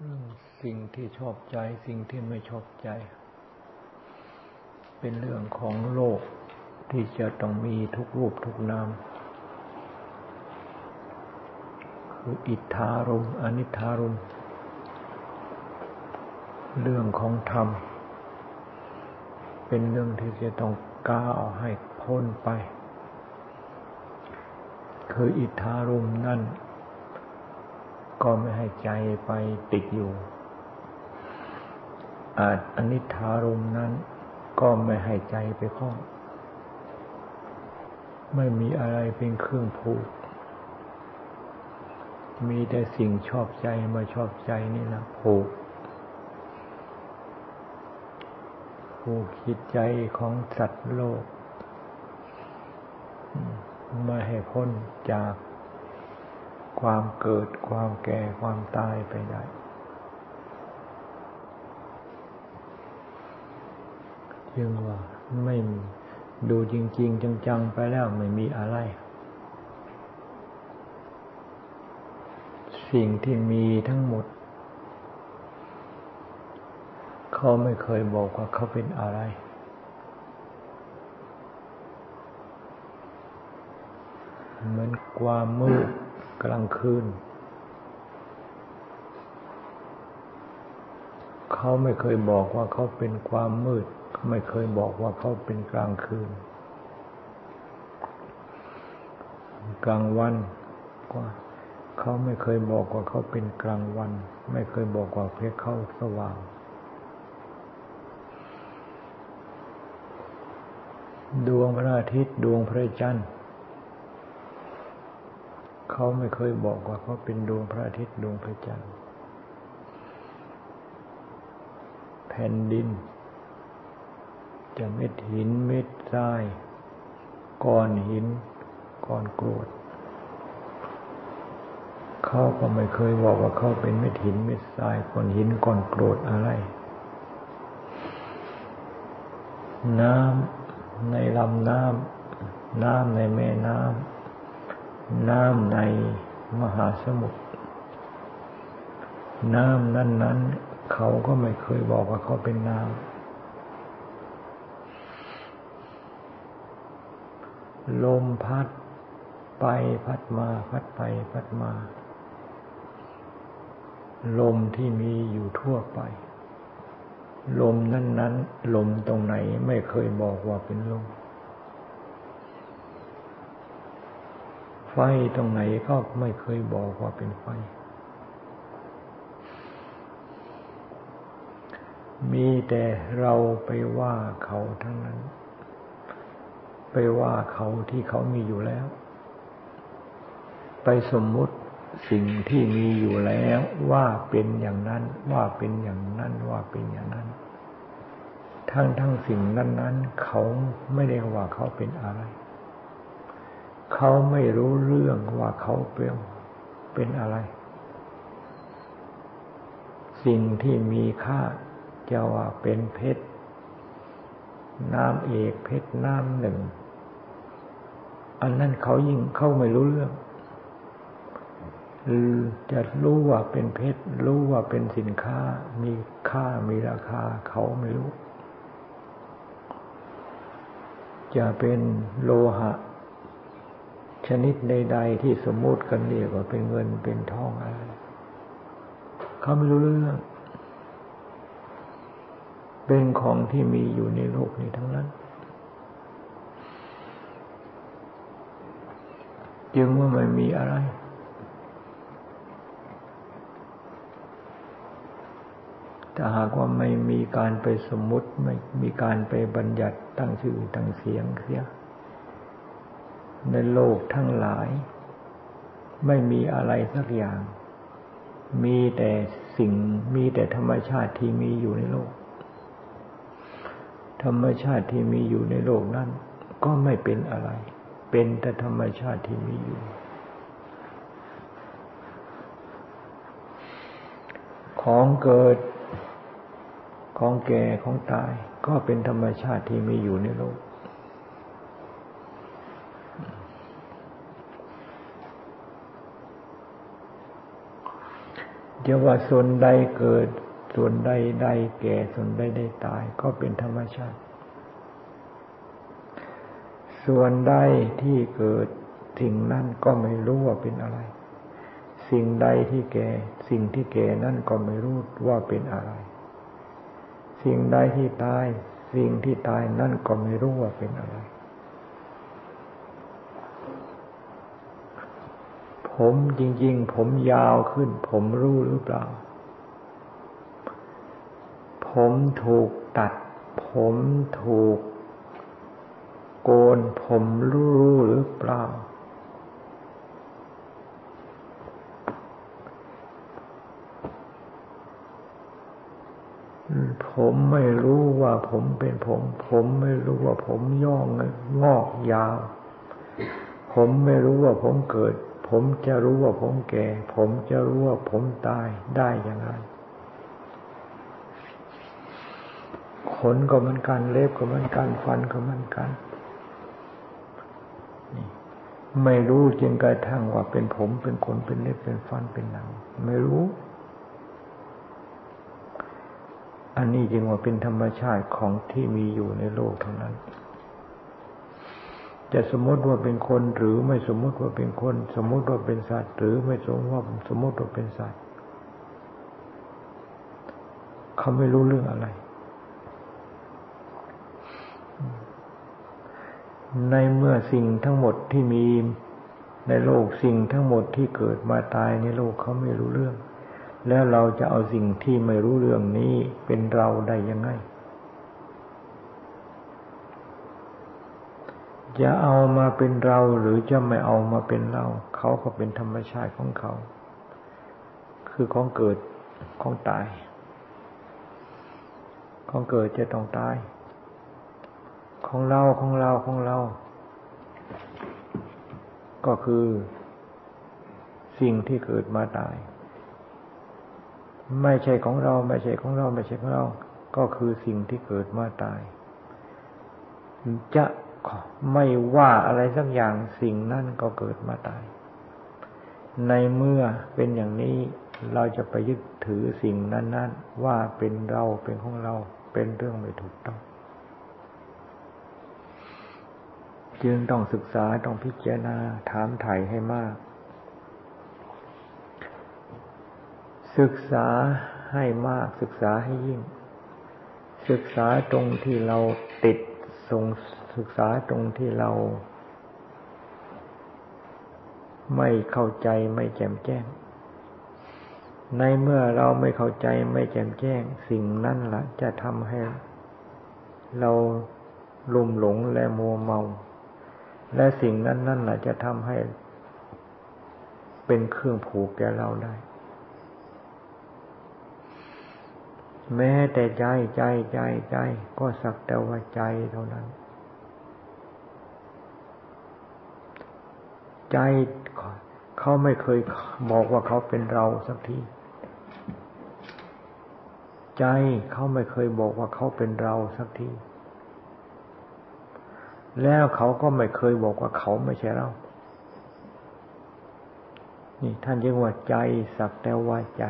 เรื่องสิ่งที่ชอบใจสิ่งที่ไม่ชอบใจ เป็นเรื่องของโลกที่จะต้องมีทุกรูปทุกนาม คืออิทธารมอนิธารมเรื่องของธรรม เป็นเรื่องที่จะต้องก้าวให้พ้นไป คืออิทธารมนั่น ก็ไม่ให้ใจไปติดอยู่ อาจอนิธารมนั้น ก็ไม่ให้ใจไปคล้องไม่มีอะไรเป็นเครื่องผูก มีแต่สิ่งชอบใจมาชอบใจนี่นะผูก ผูกคิดใจของสัตว์โลก ไม่ให้พ้นจาก ความเกิดความแก่ความตายไปได้ จึงว่าไม่ดูจริง ๆ จัง ๆ ไปแล้วไม่มีอะไร สิ่งที่มีทั้งหมด เขาไม่เคยบอกว่าเขาเป็นอะไรเหมือนความมืด กลางคืน เขาไม่เคยบอกว่าเขาเป็นความมืด ไม่เคยบอกว่าเขาเป็นกลางคืน กลางวันก็เขาไม่เคยบอกว่าเขาเป็นกลางวัน ไม่เคยบอกว่าเพียเขาสว่างดวงพระอาทิตย์ดวงพระจันทร์ เขาไม่เคยบอกว่าเขาเป็นดวงพระอาทิตย์ดวงพระจันทร์แผ่นดิน จะเม็ดหินเม็ดทรายก้อนหินก้อนกรวดเขาก็ไม่เคยบอกว่าเขาเป็นเม็ดหินเม็ดทรายก้อนหินก้อนกรวดอะไร น้ำในลำน้ำน้ำในแม่น้ำ น้ำในมหาสมุทรน้ำนั้น ๆ เขาก็ไม่เคยบอกว่าเขาเป็นน้ำลมพัดไปพัดมา พัดไปพัดมา ลมที่มีอยู่ทั่วไป ลมนั้น ๆ ลมตรงไหนไม่เคยบอกว่าเป็นลม ไฟตรงไหนก็ไม่เคยบอกว่าเป็นไฟ มีแต่เราไปว่าเขาทั้งนั้น ไปว่าเขาที่เขามีอยู่แล้ว ไปสมมุติสิ่งที่มีอยู่แล้วว่าเป็นอย่างนั้น ว่าเป็นอย่างนั้นว่าเป็นอย่างนั้น ทั้งทั้งสิ่งนั้นนั้นเขาไม่ได้ว่าเขาเป็นอะไร เขาไม่รู้เรื่องว่าเขาเป็นเป็นอะไร สิ่งที่มีค่าจะว่าเป็นเพชร น้ำเอกเพชรน้ำหนึ่ง อันนั้นเขายิ่งเขาไม่รู้เรื่อง จะรู้ว่าเป็นเพชร รู้ว่าเป็นสินค้า มีค่ามีราคา เขาไม่รู้ จะเป็นโลหะ ชนิดใด ๆ ที่สมมุติกันเรียกว่าเป็นเงินเป็นทองอะไรเขาไม่รู้เรื่องเป็นของที่มีอยู่ในโลกนี้ทั้งนั้น จึงว่าไม่มีอะไรถ้าหากว่าไม่มีการไปสมมุติไม่มีการไปบัญญัติตั้งชื่อตั้งเสียงเสีย ในโลกทั้งหลาย ไม่มีอะไรสักอย่าง มีแต่สิ่งมีแต่ธรรมชาติที่มีอยู่ในโลก ธรรมชาติที่มีอยู่ในโลกนั้น ก็ไม่เป็นอะไร เป็นแต่ธรรมชาติที่มีอยู่ ของเกิดของแก่ของตายก็เป็นธรรมชาติที่มีอยู่ในโลก จะว่าส่วนใดเกิด ส่วนใดใดแก่ส่วนใดได้ตายก็เป็นธรรมชาติ ส่วนใดที่เกิดสิ่งนั้นก็ไม่รู้ว่าเป็นอะไร สิ่งใดที่แก่ สิ่งที่แก่นั่นก็ไม่รู้ว่าเป็นอะไร สิ่งใดที่ตาย สิ่งที่ตายนั่นก็ไม่รู้ว่าเป็นอะไร ผมจริง ๆ ผมยาวขึ้น ผมรู้หรือเปล่า ผมถูกตัด ผมถูกโกน ผมรู้หรือเปล่า ผมไม่รู้ว่าผมเป็นผม ผมไม่รู้ว่าผมย่องงอกยาว ผมไม่รู้ว่าผมเกิด ผมจะรู้ว่าผมแก่ ผมจะรู้ว่าผมตายได้อย่างไร ขนก็เหมือนกัน เล็บก็เหมือนกัน ฟันก็เหมือนกัน ไม่รู้จริงกระทั่งว่าเป็นผมเป็นขนเป็นเล็บเป็นฟันเป็นหนัง ไม่รู้ อันนี้จึงว่าเป็นธรรมชาติของที่มีอยู่ในโลกเท่านั้น จะสมมติว่าเป็นคนหรือไม่สมมติว่าเป็นคน สมมติว่าเป็นสัตว์ หรือไม่สมมติว่าสมมติว่าเป็นสัตว์ เขาไม่รู้เรื่องอะไร ในเมื่อสิ่งทั้งหมดที่มีในโลกสิ่งทั้งหมดที่เกิดมาตายในโลกเขาไม่รู้เรื่อง แล้วเราจะเอาสิ่งที่ไม่รู้เรื่องนี้เป็นเราได้ยังไง จะเอามาเป็นเราหรือจะไม่เอามาเป็นเราเขาก็เป็นธรรมชาติของเขา คือของเกิดของตาย ของเกิดจะต้องตาย ของเราของเราของเรา ก็คือ สิ่งที่เกิดมาตาย ไม่ใช่ของเรา ไม่ใช่ของเรา ไม่ใช่ของเรา ก็คือสิ่งที่เกิดมาตาย จะ ไม่ว่าอะไรสักอย่างสิ่งนั้นก็เกิดมาตาย ในเมื่อเป็นอย่างนี้เราจะไปยึดถือสิ่งนั้น ๆ ว่าเป็นเราเป็นของเราเป็นเรื่องไม่ถูกต้อง จึงต้องศึกษาต้องพิจารณาถามไถ่ให้มาก ศึกษาให้มากศึกษาให้ยิ่ง ศึกษาตรงที่เราติดทรง ศึกษาตรงที่เรา ไม่เข้าใจไม่แจ่มแจ้ง ในเมื่อเราไม่เข้าใจไม่แจ่มแจ้ง สิ่งนั้นละ่ะจะทำให้ เราลุ่มหลงและมัวเมา และสิ่งนั้นนั่นแหละจะทำให้ เป็นเครื่องผูกแก่เราได้แม้แต่ใจใจใจใจก็สักแต่ว่าใจเท่านั้น ใจเขาไม่เคยบอกว่าเขาเป็นเราสักที ใจเขาไม่เคยบอกว่าเขาเป็นเราสักที แล้วเขาก็ไม่เคยบอกว่าเขาไม่ใช่เรา นี่ท่านเรียกว่าใจสักแต่ว่าใจ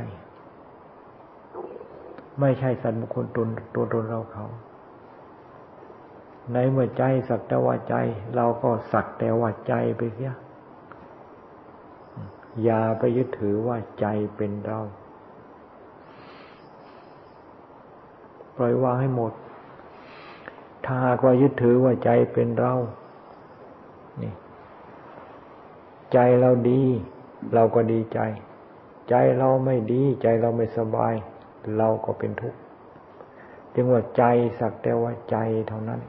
ไม่ใช่สัตว์บุคคลตนตัวตนเราเขาในเมื่อใจสักแต่ว่าใจ เราก็สักแต่ว่าใจไปเสีย อย่าไปยึดถือว่าใจเป็นเรา ปล่อยวางให้หมด ถ้าหากว่ายึดถือว่าใจเป็นเรา นี่ ใจเราดี เราก็ดีใจ ใจเราไม่ดี ใจเราไม่สบาย เราก็เป็นทุกข์ จึงว่าใจสักแต่ว่าใจเท่านั้น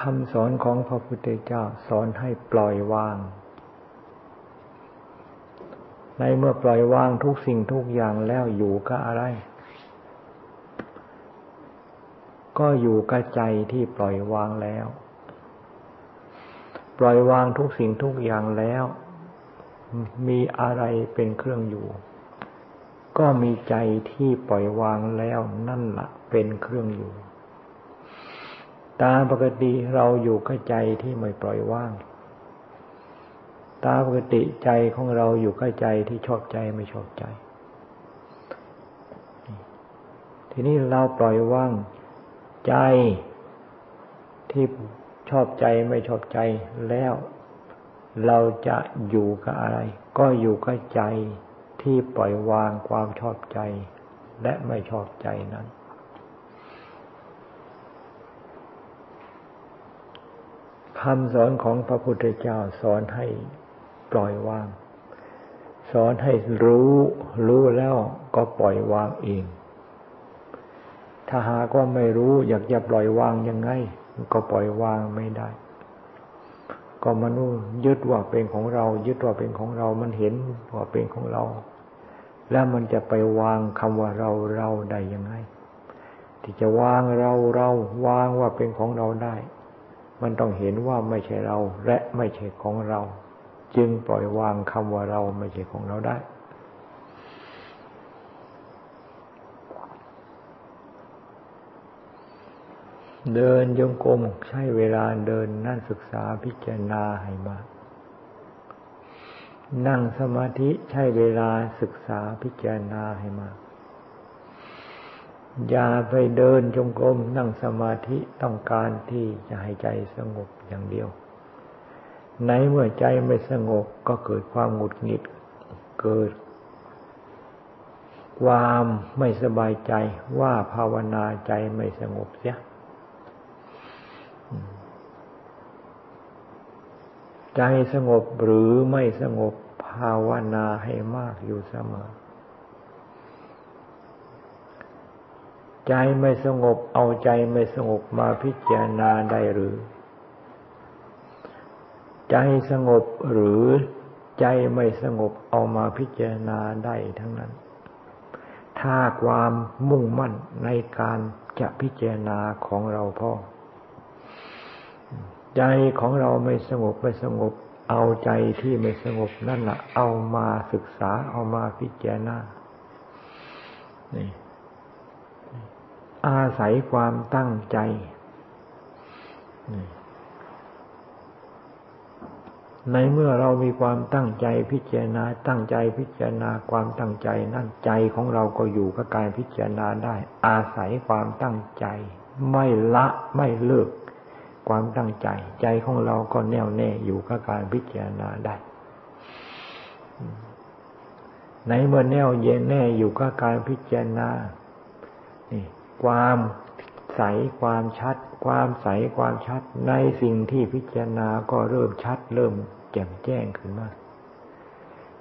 คำสอนของพระพุทธเจ้าสอนให้ปล่อยวาง ในเมื่อปล่อยวางทุกสิ่งทุกอย่างแล้วอยู่กับอะไร ก็อยู่กับใจที่ปล่อยวางแล้ว ปล่อยวางทุกสิ่งทุกอย่างแล้ว มีอะไรเป็นเครื่องอยู่ ก็มีใจที่ปล่อยวางแล้วนั่นละเป็นเครื่องอยู่ ตามปกติเราอยู่กับใจที่ไม่ปล่อยว่าง ตามปกติใจของเราอยู่กับใจที่ชอบใจไม่ชอบใจ ทีนี้เราปล่อยว่างใจที่ชอบใจไม่ชอบใจแล้ว เราจะอยู่กับอะไร ก็อยู่กับใจที่ปล่อยวางความชอบใจ และไม่ชอบใจนั้น คำสอนของพระพุทธเจ้าสอนให้ปล่อยวาง สอนให้รู้รู้แล้วก็ปล่อยวางเอง ถ้าหากว่าไม่รู้อยากจะปล่อยวางยังไง ก็ปล่อยวางไม่ได้ ก็มนุษย์ยึดว่าเป็นของเรา ยึดว่าเป็นของเรา มันเห็นว่าเป็นของเรา แล้วมันจะไปวางคำว่าเราเราได้ยังไง ที่จะวางเราเราวางว่าเป็นของเราได้ มันต้องเห็นว่าไม่ใช่เราและไม่ใช่ของเรา จึงปล่อยวางคำว่าเราไม่ใช่ของเราได้เดินยงกรมใช้เวลาเดินนั่นศึกษาพิจารณาให้มาก นั่งสมาธิใช้เวลาศึกษาพิจารณาให้มาก อย่าไปเดินจงกรมนั่งสมาธิต้องการที่จะให้ใจสงบอย่างเดียว ในเมื่อใจไม่สงบก็เกิดความหงุดหงิด เกิด ความไม่สบายใจว่าภาวนาใจไม่สงบเสีย ใจสงบหรือไม่สงบภาวนาให้มากอยู่เสมอ ใจไม่สงบเอาใจไม่สงบมาพิจารณาได้หรือ ใจสงบหรือใจไม่สงบเอามาพิจารณาได้ทั้งนั้น ถ้าความมุ่งมั่นในการจะพิจารณาของเราพ่อ ใจของเราไม่สงบไม่สงบ เอาใจที่ไม่สงบนั่นแหละเอามาศึกษาเอามาพิจารณานี่ อาศัยความตั้งใจ ในเมื่อเรามีความตั้งใจพิจารณา ตั้งใจพิจารณาความตั้งใจ นั่นใจของเราก็อยู่กับการพิจารณาได้ อาศัยความตั้งใจ ไม่ละไม่เลิกความตั้งใจ ใจของเราก็แน่วแน่อยู่กับการพิจารณาได้ในเมื่อแน่วเย็นแน่อยู่กับการพิจารณา ความใสความชัด ความใสความชัด ในสิ่งที่พิจารณาก็เริ่มชัด เริ่มแจ่มแจ้งขึ้นมา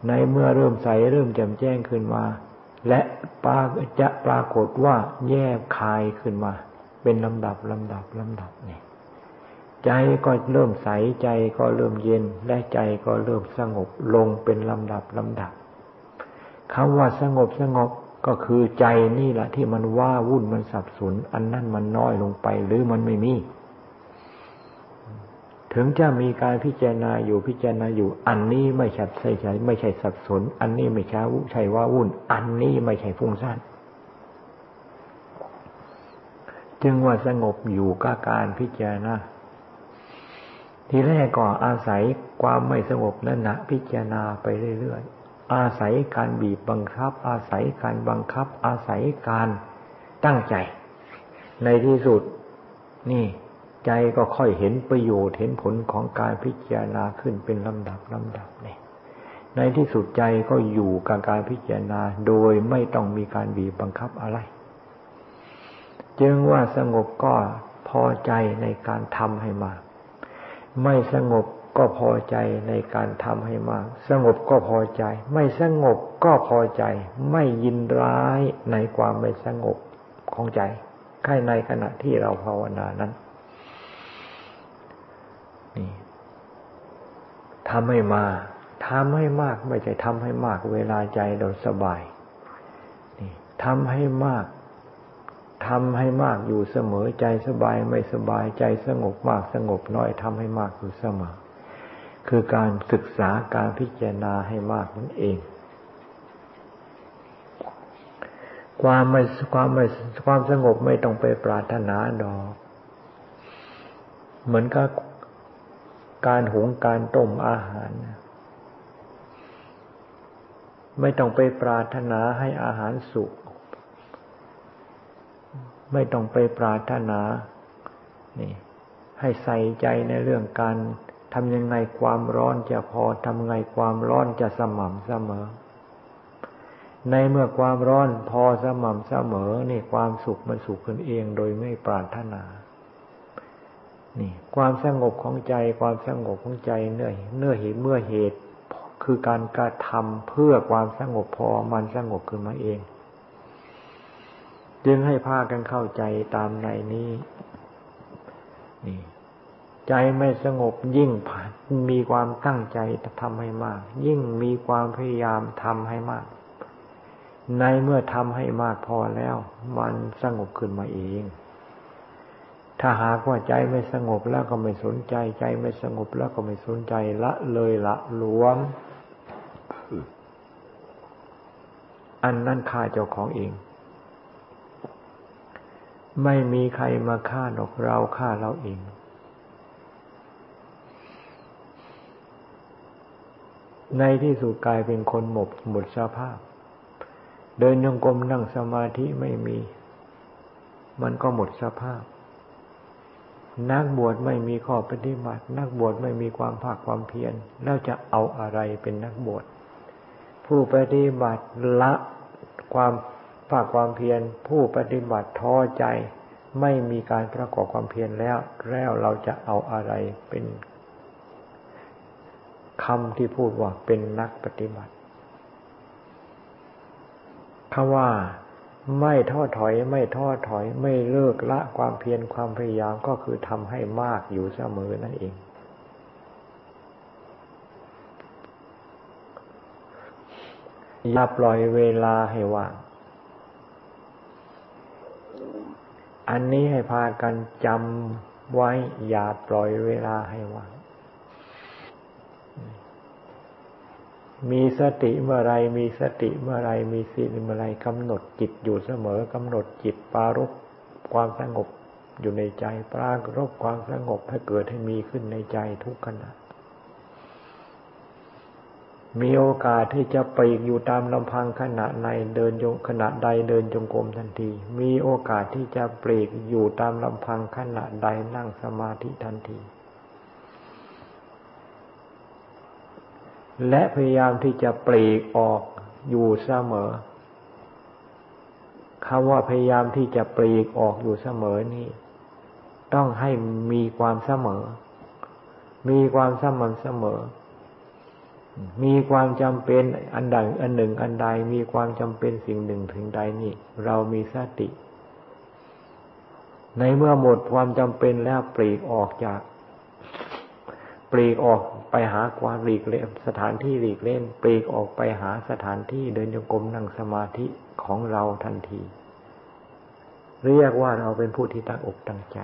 ในเมื่อเริ่มใสเริ่มแจ่มแจ้งขึ้นมา และปาจะปรากฏว่าแยกคายขึ้นมา เป็นลำดับลำดับลำดับเนี่ยใจก็เริ่มใสใจก็เริ่มเย็น และใจก็เริ่มสงบลงเป็นลำดับลำดับคำว่าสงบสงบ ก็คือใจนี่แหละที่มันว่าวุ่นมันสับสน อันนั้นมันน้อยลงไป หรือมันไม่มี ถึงจะมีการพิจารณาอยู่พิจารณาอยู่ อันนี้ไม่ใช่ใช่ใช่ไม่ใช่สับสน อันนี้ไม่ใช่ใช่ว่าวุ่น อันนี้ไม่ใช่ฟุ้งซ่านจึงว่าสงบอยู่กับการพิจารณาทีแรกก็อาศัยความไม่สงบนั่นนะพิจารณาไปเรื่อย อาศัยการบีบบังคับ อาศัยการบังคับ อาศัยการตั้งใจ ในที่สุด นี่ใจก็ค่อยเห็นประโยชน์เห็นผลของการพิจารณาขึ้นเป็นลำดับลำดับเนี่ยในที่สุดใจก็อยู่กับการพิจารณาโดยไม่ต้องมีการบีบบังคับอะไร จึงว่าสงบก็พอใจในการทำให้มาก ไม่สงบ ก็พอใจในการทำให้มาก สงบก็พอใจ ไม่สงบก็พอใจ ไม่ยินร้ายในความไม่สงบของใจใครในขณะที่เราภาวนานั้นนี่ทำให้มาทำให้มากไม่ใช่ทำให้มาก เวลาใจเราสบายนี่ทำให้มากทำให้มากอยู่เสมอใจสบายไม่สบายใจสงบมากสงบน้อยทำให้มากอยู่เสมอ คือการศึกษาการพิจารณาให้มากนั่นเอง ความไม่ความไม่ความสงบไม่ต้องไปปรารถนาดอก เหมือนกับการหุงการต้มอาหาร ไม่ต้องไปปรารถนาให้อาหารสุก ไม่ต้องไปปรารถนา นี่ ให้ใส่ใจในเรื่องการ ทำยังไงความร้อนจะพอทำไงความร้อนจะสม่ำเสมอ ในเมื่อความร้อนพอสม่ำเสมอนี่ความสุขมันสุขขึ้นเองโดยไม่ปรารถนา นี่ ความสงบของใจ ความสงบของใจเนื่อเนื่อเหตุเมื่อเหตุคือการกระทำเพื่อความสงบพอมันสงบขึ้นมาเอง จึงให้พากันเข้าใจตามในนี้ นี่ ใจไม่สงบยิ่งผ่านมีความตั้งใจทำให้มาก ยิ่งมีความพยายามทำให้มาก ในเมื่อทำให้มากพอแล้ว มันสงบขึ้นมาเอง ถ้าหากว่าใจไม่สงบแล้วก็ไม่สนใจ ใจไม่สงบแล้วก็ไม่สนใจละเลยละหลวม อันนั้นฆ่าเจ้าของเอง ไม่มีใครมาฆ่าดอกเราฆ่าเราเอง ในที่สุดกลายเป็นคนหมดหมดสภาพ เดินยงกลมนั่งสมาธิไม่มี มันก็หมดสภาพ นักบวชไม่มีข้อปฏิบัติ นักบวชไม่มีความภาคความเพียรแล้วจะเอาอะไรเป็นนักบวชผู้ปฏิบัติละความภาคความเพียร ผู้ปฏิบัติท้อใจ ไม่มีการประกอบความเพียรแล้วแล้วเราจะเอาอะไรเป็น คำที่พูดว่าเป็นนักปฏิบัติคำว่าไม่ท้อถอย ไม่ท้อถอย ไม่เลิกละความเพียรความพยายามก็คือทำให้มากอยู่เสมอนั่นเอง อย่าปล่อยเวลาให้ว่าง อันนี้ให้พากันจำไว้ อย่าปล่อยเวลาให้ว่าง มีสติเมื่อไรมีสติเมื่อไรมีสีเมื่อไรกำหนดจิตอยู่เสมอกำหนดจิตปารบความสงบอยู่ในใจปรารบความสงบให้เกิดให้มีขึ้นในใจทุกขณะ มีโอกาสที่จะปลีกอยู่ตามลำพังขณะในเดินยงขณะใดเดินจงกรมทันที มีโอกาสที่จะปลีกอยู่ตามลำพังขณะใดนั่งสมาธิทันที และพยายามที่จะปลีกออกอยู่เสมอคำว่าพยายามที่จะปลีกออกอยู่เสมอนี่ ต้องให้มีความเสมอ มีความสม่ำเสมอ มีความจำเป็นอันใดอันหนึ่งอันใดมีความจำเป็นสิ่งหนึ่งถึงใดนี่ เรามีสติ ในเมื่อหมดความจำเป็นแล้วปลีกออกจาก ปลีกออกไปหาความหลีกเล่นสถานที่หลีกเล่น ปลีกออกไปหาสถานที่เดินโยกมนั่งสมาธิของเราทันที เรียกว่าเราเป็นผู้ที่ตั้งอกตั้งใจ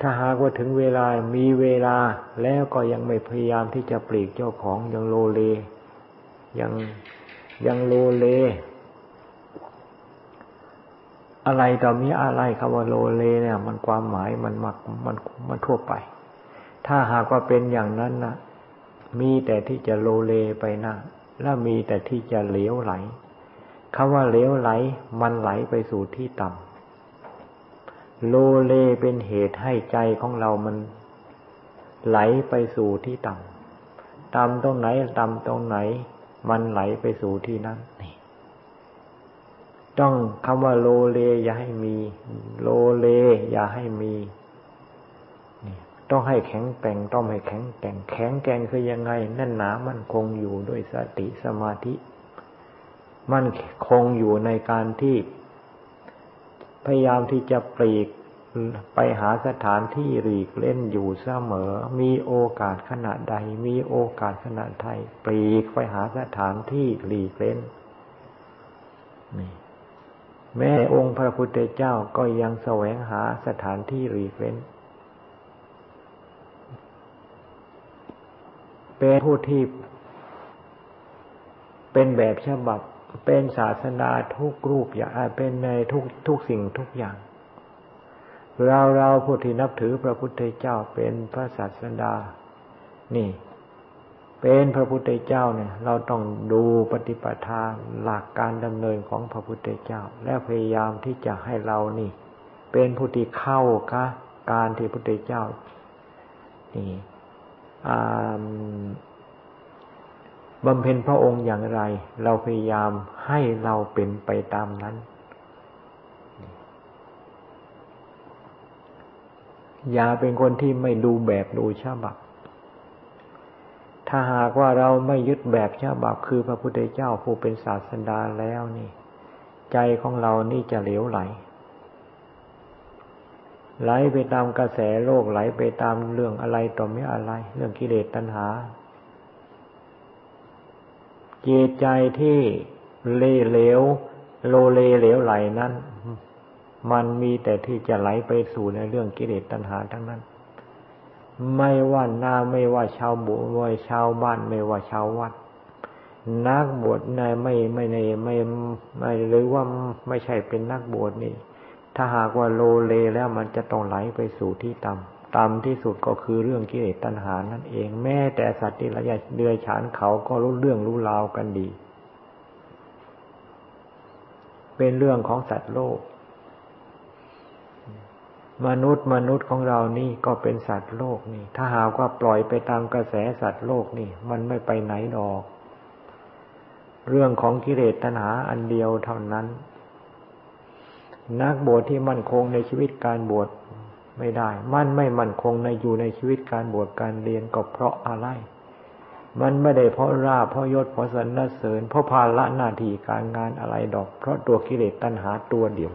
ถ้าหากว่าถึงเวลามีเวลาแล้วก็ยังไม่พยายามที่จะปลีกเจ้าของยังโลเล ยังยังโลเลอะไรต่อมีอะไรคำว่าโลเลเนี่ย มันความหมายมันมักมันมันทั่วไป ถ้าหากว่าเป็นอย่างนั้นนะมีแต่ที่จะโลเลไปนะแล้วมีแต่ที่จะเหลวไหลคำว่าเหลวไหล มันไหลไปสู่ที่ต่ำโลเลเป็นเหตุให้ใจของเรามันไหลไปสู่ที่ต่ำต่ำตรงไหนต่ำตรงไหน มันไหลไปสู่ที่นั้นนี่ต้องคำว่าโลเลอย่าให้มี โลเลอย่าให้มี ต้องให้แข็งแกร่งต้องให้แข็งแกร่งแข็งแกร่งคือยังไงแน่นหนามันคงอยู่ด้วยสติสมาธิ มันคงอยู่ในการที่ พยายามที่จะปลีกไปหาสถานที่หลีกเล่นอยู่เสมอ มีโอกาสขณะใด มีโอกาสขณะไทยปลีกไปหาสถานที่หลีกเล่นนี่แม่องค์พระพุทธเจ้าก็ยังแสวงหาสถานที่หลีกเล่น เป็นผู้ที่เป็นแบบฉบับ เป็นศาสนาทุกรูปอย่างเป็นในทุกทุกสิ่งทุกอย่าง เราเราผู้ที่นับถือพระพุทธเจ้าเป็นพระศาสดา นี่ เป็นพระพุทธเจ้าเนี่ย เราต้องดูปฏิปทาหลักการดำเนินของพระพุทธเจ้า และพยายามที่จะให้เรานี่ เป็นผู้ที่เข้ากะการที่พระพุทธเจ้า นี่ บำเพ็ญพระองค์อย่างไร เราพยายามให้เราเป็นไปตามนั้น อย่าเป็นคนที่ไม่ดูแบบดูฉบับ ถ้าหากว่าเราไม่ยึดแบบฉบับคือพระพุทธเจ้าผู้เป็นศาสดาแล้วนี่ ใจของเรานี่จะเหลวไหล ไหลไปตามกระแสโลกไหลไปตามเรื่องอะไรต่อไม่อะไร เรื่องกิเลสตัณหาเจิตใจที่เล่เหลว โลเลเหลวไหลนั้น มันมีแต่ที่จะไหลไปสู่ในเรื่องกิเลสตัณหาทั้งนั้น ไม่ว่านาไม่ว่าชาวบุว่าชาวบ้านไม่ว่าชาววัด นักบวชในไม่ไม่ในไม่ไม่หรือว่าไม่ใช่เป็นนักบวชนี่ ถ้าหากว่าโลเลแล้วมันจะต้องไหลไปสู่ที่ต่ำต่ำที่สุดก็คือเรื่องกิเลสตัณหานั่นเอง แม้แต่สัตว์ที่ละยเดือยฉานเขาก็รู้เรื่องรู้ราวกันดี เป็นเรื่องของสัตว์โลก มนุษย์มนุษย์ของเรานี่ก็เป็นสัตว์โลกนี่ ถ้าหากว่าปล่อยไปตามกระแสสัตว์โลกนี่ มันไม่ไปไหนดอก เรื่องของกิเลสตัณหาอันเดียวเท่านั้น นักบวชที่มั่นคงในชีวิตการบวชไม่ได้ มันไม่มั่นคงในอยู่ในชีวิตการบวชการเรียนก็เพราะอะไร มันไม่ได้เพราะราเพราะยศเพราะสรรเสริญเพราะภาระหน้าที่การงานอะไรดอก เพราะตัวกิเลสตัณหาตัวเดียว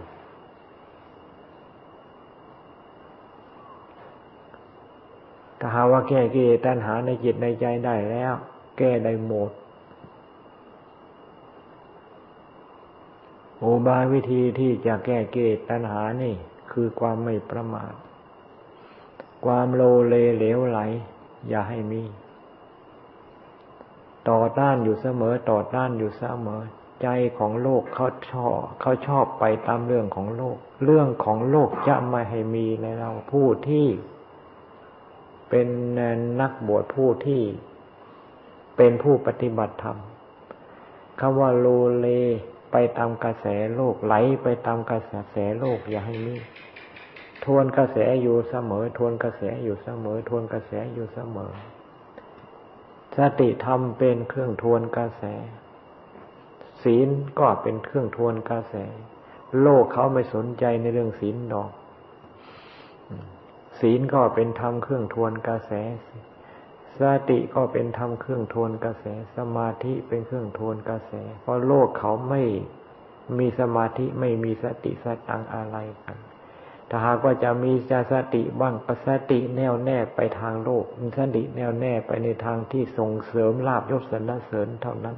ถ้าหาว่าแก้กิเลสตัณหาในจิตในใจได้แล้ว แก้ได้หมด อุบายวิธีที่จะแก้เลสตัณหานี่ คือความไม่ประมาท ความโลเลเหลวไหล อย่าให้มี ต่อต้านอยู่เสมอ ต่อต้านอยู่เสมอ ใจของโลกเขาชอบเขาชอบไปตามเรื่องของโลก เรื่องของโลกจะไม่ให้มีในเราผู้ที่ เป็นนักบวชผู้ที่ เป็นผู้ปฏิบัติธรรมคำว่าโลเล ไปตามกระแสโลกไหลไปตามกระแสโลกอย่าให้มีทวนกระแสอยู่เสมอ ทวนกระแสอยู่เสมอ ทวนกระแสอยู่เสมอ สติธรรมเป็นเครื่องทวนกระแส ศีลก็เป็นเครื่องทวนกระแส โลกเขาไม่สนใจในเรื่องศีลดอก ศีลก็เป็นธรรมเครื่องทวนกระแส สติก็เป็นธรรมเครื่องทวนกระแส สมาธิเป็นเครื่องทวนกระแส เพราะโลกเขาไม่มีสมาธิไม่มีสติสตังอะไรกัน ถ้าหากว่าจะมีจะสติบ้างก็สติแน่วแน่ไปทางโลกมีสติแน่วแน่ไปในทางที่ส่งเสริมลาบยศสรรเสริญเท่านั้น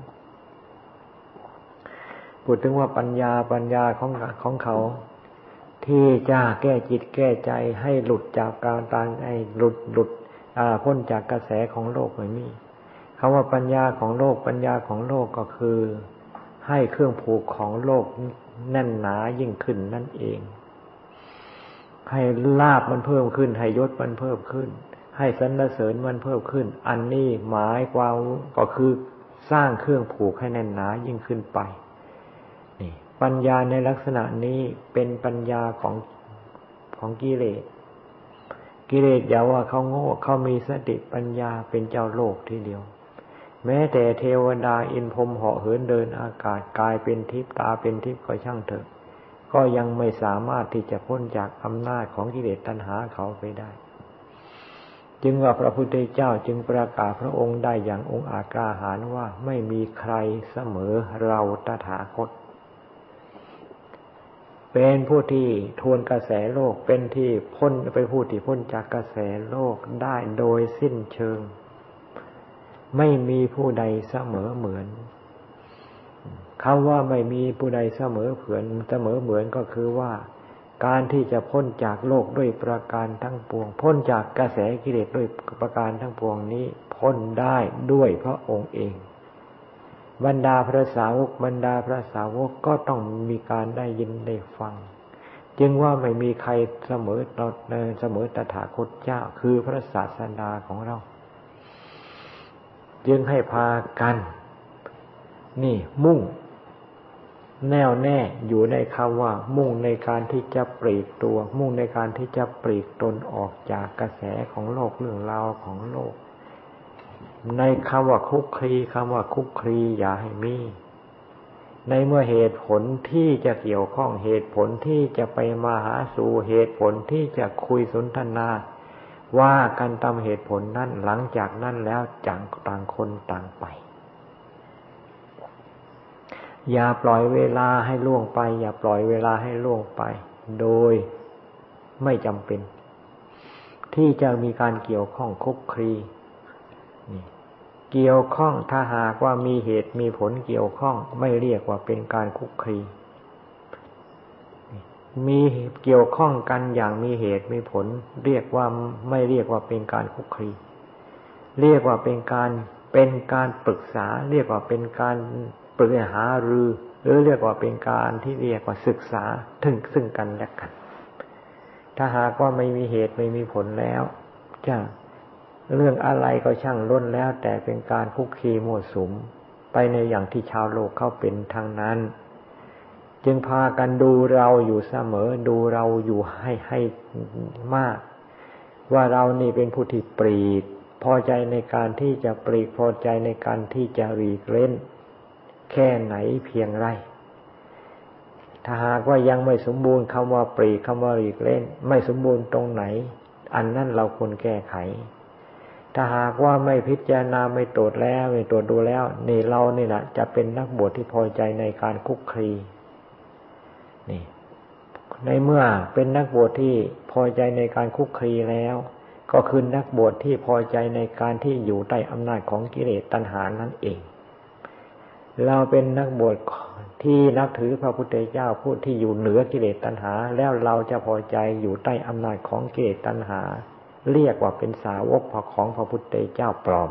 พูดถึงว่าปัญญาปัญญาของของเขา ที่จะแก้จิตแก้ใจให้หลุดจากการตางไอ้หลุดหลุด พ้นจากกระแสของโลกไม่มีคำว่าปัญญาของโลกปัญญาของโลกก็คือ ให้เครื่องผูกของโลกแน่นหนายิ่งขึ้นนั่นเอง ให้ลาบมันเพิ่มขึ้น ให้ยศมันเพิ่มขึ้น ให้สรรเสริญมันเพิ่มขึ้น อันนี้หมายความก็คือสร้างเครื่องผูกให้แน่นหนายิ่งขึ้นไปปัญญาในลักษณะนี้เป็นปัญญาของของกิเลส กิเลสอย่าว่าเขาโง่เขามีสติปัญญาเป็นเจ้าโลกทีเดียว แม้แต่เทวดาอินพรมเหาะเหินเดินอากาศกายเป็นทิพตาเป็นทิพก็ช่างเถอะ ก็ยังไม่สามารถที่จะพ้นจากอำนาจของกิเลสตัณหาเขาไปได้ จึงว่าพระพุทธเจ้าจึงประกาศพระองค์ได้อย่างองค์อาจกาหารว่าไม่มีใครเสมอเราตถาคต เป็นผู้ที่ทวนกระแสโลก เป็นที่พ้นไปผู้ที่พ้นจากกระแสโลกได้โดยสิ้นเชิง ไม่มีผู้ใดเสมอเหมือนคำว่าไม่มีผู้ใดเสมอเผือนเสมอเหมือนก็คือว่า การที่จะพ้นจากโลกด้วยประการทั้งปวง พ้นจากกระแสกิเลสด้วยประการทั้งปวงนี้ พ้นได้ด้วยพระองค์เอง บรรดาพระสาวกบรรดาพระสาวกก็ต้องมีการได้ยินได้ฟัง จึงว่าไม่มีใครเสมอตเสมอตถาคตเจ้าคือพระศาสดาของเรา จึงให้พากัน นี่มุ่ง แน่วแน่อยู่ในคำว่า มุ่งในการที่จะปลีกตัว มุ่งในการที่จะปลีกตนออกจากกระแสของโลกเรื่องราวของโลก ในคำว่าคุกคลีคำว่าคุกคลีอย่าให้มี ในเมื่อเหตุผลที่จะเกี่ยวข้องเหตุผลที่จะไปมาหาสู่เหตุผลที่จะคุยสนทนา ว่ากันตามเหตุผลนั้นหลังจากนั้นแล้วจังต่างคนต่างไป อย่าปล่อยเวลาให้ล่วงไป อย่าปล่อยเวลาให้ล่วงไป โดยไม่จำเป็น ที่จะมีการเกี่ยวข้องคุกคลีนี่ เกี่ยวข้องถ้าหากว่ามีเหตุมีผลเกี่ยวข้อง ไม่เรียกว่าเป็นการคุกคี มีเกี่ยวข้องกันอย่างมีเหตุมีผล เรียกว่าไม่เรียกว่าเป็นการคุกคี เรียกว่าเป็นการเป็นการปรึกษา เรียกว่าเป็นการปรึกษารือ หรือเรียกว่าเป็นการที่เรียกว่าศึกษาถึงซึ่งกันและกัน ถ้าหากว่าไม่มีเหตุไม่มีผลแล้วจะ เรื่องอะไรก็ช่างล้นแล้ว แต่เป็นการคุกคีมั่วสุม ไปในอย่างที่ชาวโลกเข้าเป็นทางนั้น จึงพากันดูเราอยู่เสมอ ดูเราอยู่ให้ให้มาก ว่าเรานี่เป็นผู้ที่ปรีดพอใจในการที่จะปรีดพอใจในการที่จะรีกเล่น แค่ไหนเพียงไรถ้าหากว่ายังไม่สมบูรณ์คำว่าปรีคำว่ารีกเล่น ไม่สมบูรณ์ตรงไหน อันนั้นเราควรแก้ไข ถ้าหากว่าไม่พิจารณาไม่ตรวจแล้วไม่ตรวจดูแล้ว นี่เรานี่แหละจะเป็นนักบวชที่พอใจในการคุกคีนี่ ในเมื่อเป็นนักบวชที่พอใจในการคุกคีแล้ว ก็คือนักบวชที่พอใจในการที่อยู่ใต้อำนาจของกิเลสตัณหานั่นเอง เราเป็นนักบวชที่นับถือพระพุทธเจ้าผู้ที่อยู่เหนือกิเลสตัณหา แล้วเราจะพอใจอยู่ใต้อำนาจของกิเลสตัณหา เรียกว่าเป็นสาวกของพระพุทธเจ้าปลอม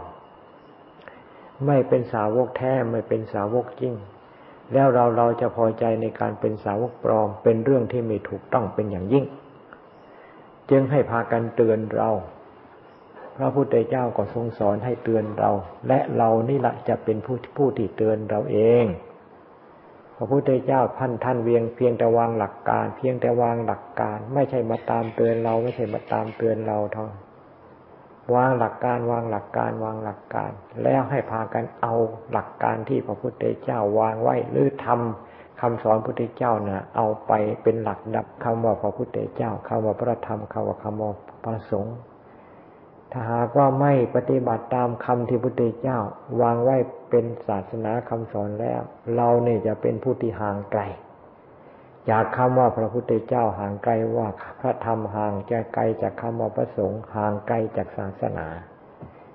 ไม่เป็นสาวกแท้ไม่เป็นสาวกจริง แล้วเราเราจะพอใจในการเป็นสาวกปลอม เป็นเรื่องที่ไม่ถูกต้องเป็นอย่างยิ่ง จึงให้พากันเตือนเรา พระพุทธเจ้าก็ทรงสอนให้เตือนเรา และเรานี่แหละจะเป็นผู้ผู้ที่เตือนเราเอง ระพุทธเจ้าพันท่านเวียงเพียงแต่วางหลักการ เพียงแต่วางหลักการ ไม่ใช่มาตามเตือนเราไม่ใช่มาตามเตือนเราเท่าวางหลักการวางหลักการวางหลักการ แล้วให้พากันเอาหลักการที่พระพุทธเจ้าวางไว้หรือทำคำสอนพระพุทธเจ้านะ่ะเอาไปเป็นหลักดับคำว่าพระพุทธเจ้าคำว่าพระธรรมคำว่าคำว่าพระสงฆ์ ถ้าหากว่าไม่ปฏิบัติตามคำที่พระพุทธเจ้า วางไว้เป็นศาสนาคำสอนแล้ว เราเนี่ยจะเป็นผู้ที่ห่างไกลจากคำว่าพระพุทธเจ้าห่างไกลว่าพระธรรมห่างจะไกลจากคำว่าพระสงฆ์ห่างไกลจากศาสนา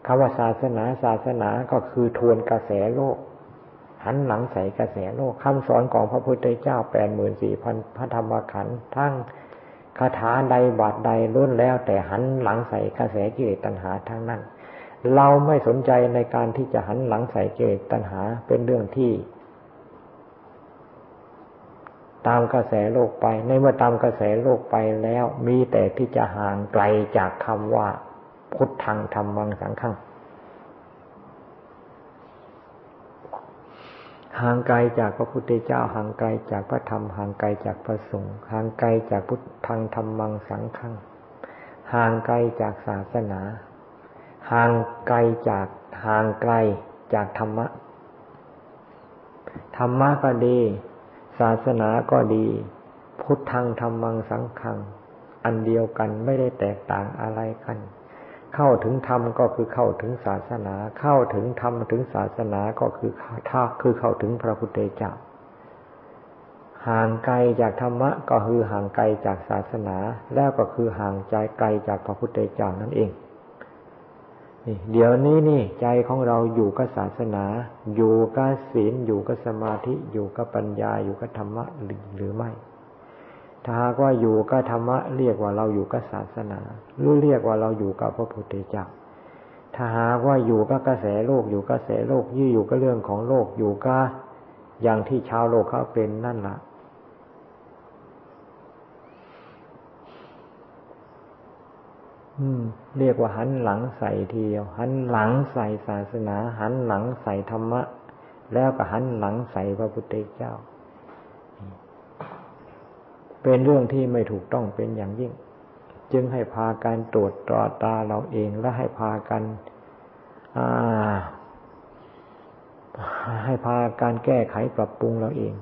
คำว่าศาสนาศาสนาก็คือทวนกระแสโลก หันหลังใส่กระแสโลกคำสอนของพระพุทธเจ้าแปดหมื่นสี่พันพระธรรมขันธ์ทั้ง คาถาใดบาทใดล้นแล้ว แต่หันหลังใส่กระแสกิเลสตัณหาทั้งนั้น เราไม่สนใจในการที่จะหันหลังใส่กิเลสตัณหาเป็นเรื่องที่ ตามกระแสโลกไป ในเมื่อตามกระแสโลกไปแล้ว มีแต่ที่จะห่างไกลจากคำว่า พุทธังธรรมังสังฆัง ห่างไกลจากพระพุทธเจ้าห่างไกลจากพระธรรมห่างไกลจากพระสงฆ์ห่างไกลจากพุทธังธรรมังสังฆังห่างไกลจากศาสนาห่างไกลจากห่างไกลจากธรรมะ ธรรมะก็ดี ศาสนาก็ดี พุทธังธรรมังสังฆัง อันเดียวกันไม่ได้แตกต่างอะไรกัน เข้าถึงธรรมก็คือเข้าถึงศาสนา เข้าถึงธรรมถึงศาสนาก็คือท่าคือเข้าถึงพระพุทธเจ้าห่างไกลจากธรรมะก็คือห่างไกลจากศาสนา แล้วก็คือห่างใจไกลจากพระพุทธเจ้านั่นเองนี่เดี๋ยวนี้นี่ใจของเราอยู่กับศาสนา อยู่กับศีลอยู่กับสมาธิอยู่กับปัญญาอยู่กับธรรมะหรือไม่ ถ้าหากว่าอยู่กับธรรมะเรียกว่าเราอยู่กับศาสนา หรือเรียกว่าเราอยู่กับพระพุทธเจ้า ถ้าหากว่าอยู่กับกระแสโลกอยู่กระแสโลกยี่อยู่กับเรื่องของโลกอยู่กับอย่างที่ชาวโลกเขาเป็นนั่นละ่ะอืมเรียกว่าหันหลังใส่ทีเดียว หันหลังใส่ศาสนา หันหลังใส่ธรรมะ แล้วก็หันหลังใส่พระพุทธเจ้า เป็นเรื่องที่ไม่ถูกต้องเป็นอย่างยิ่ง จึงให้พาการตรวจตรอตาเราเองและให้พากันให้พาการแก้ไขปรับปรุงเราเอง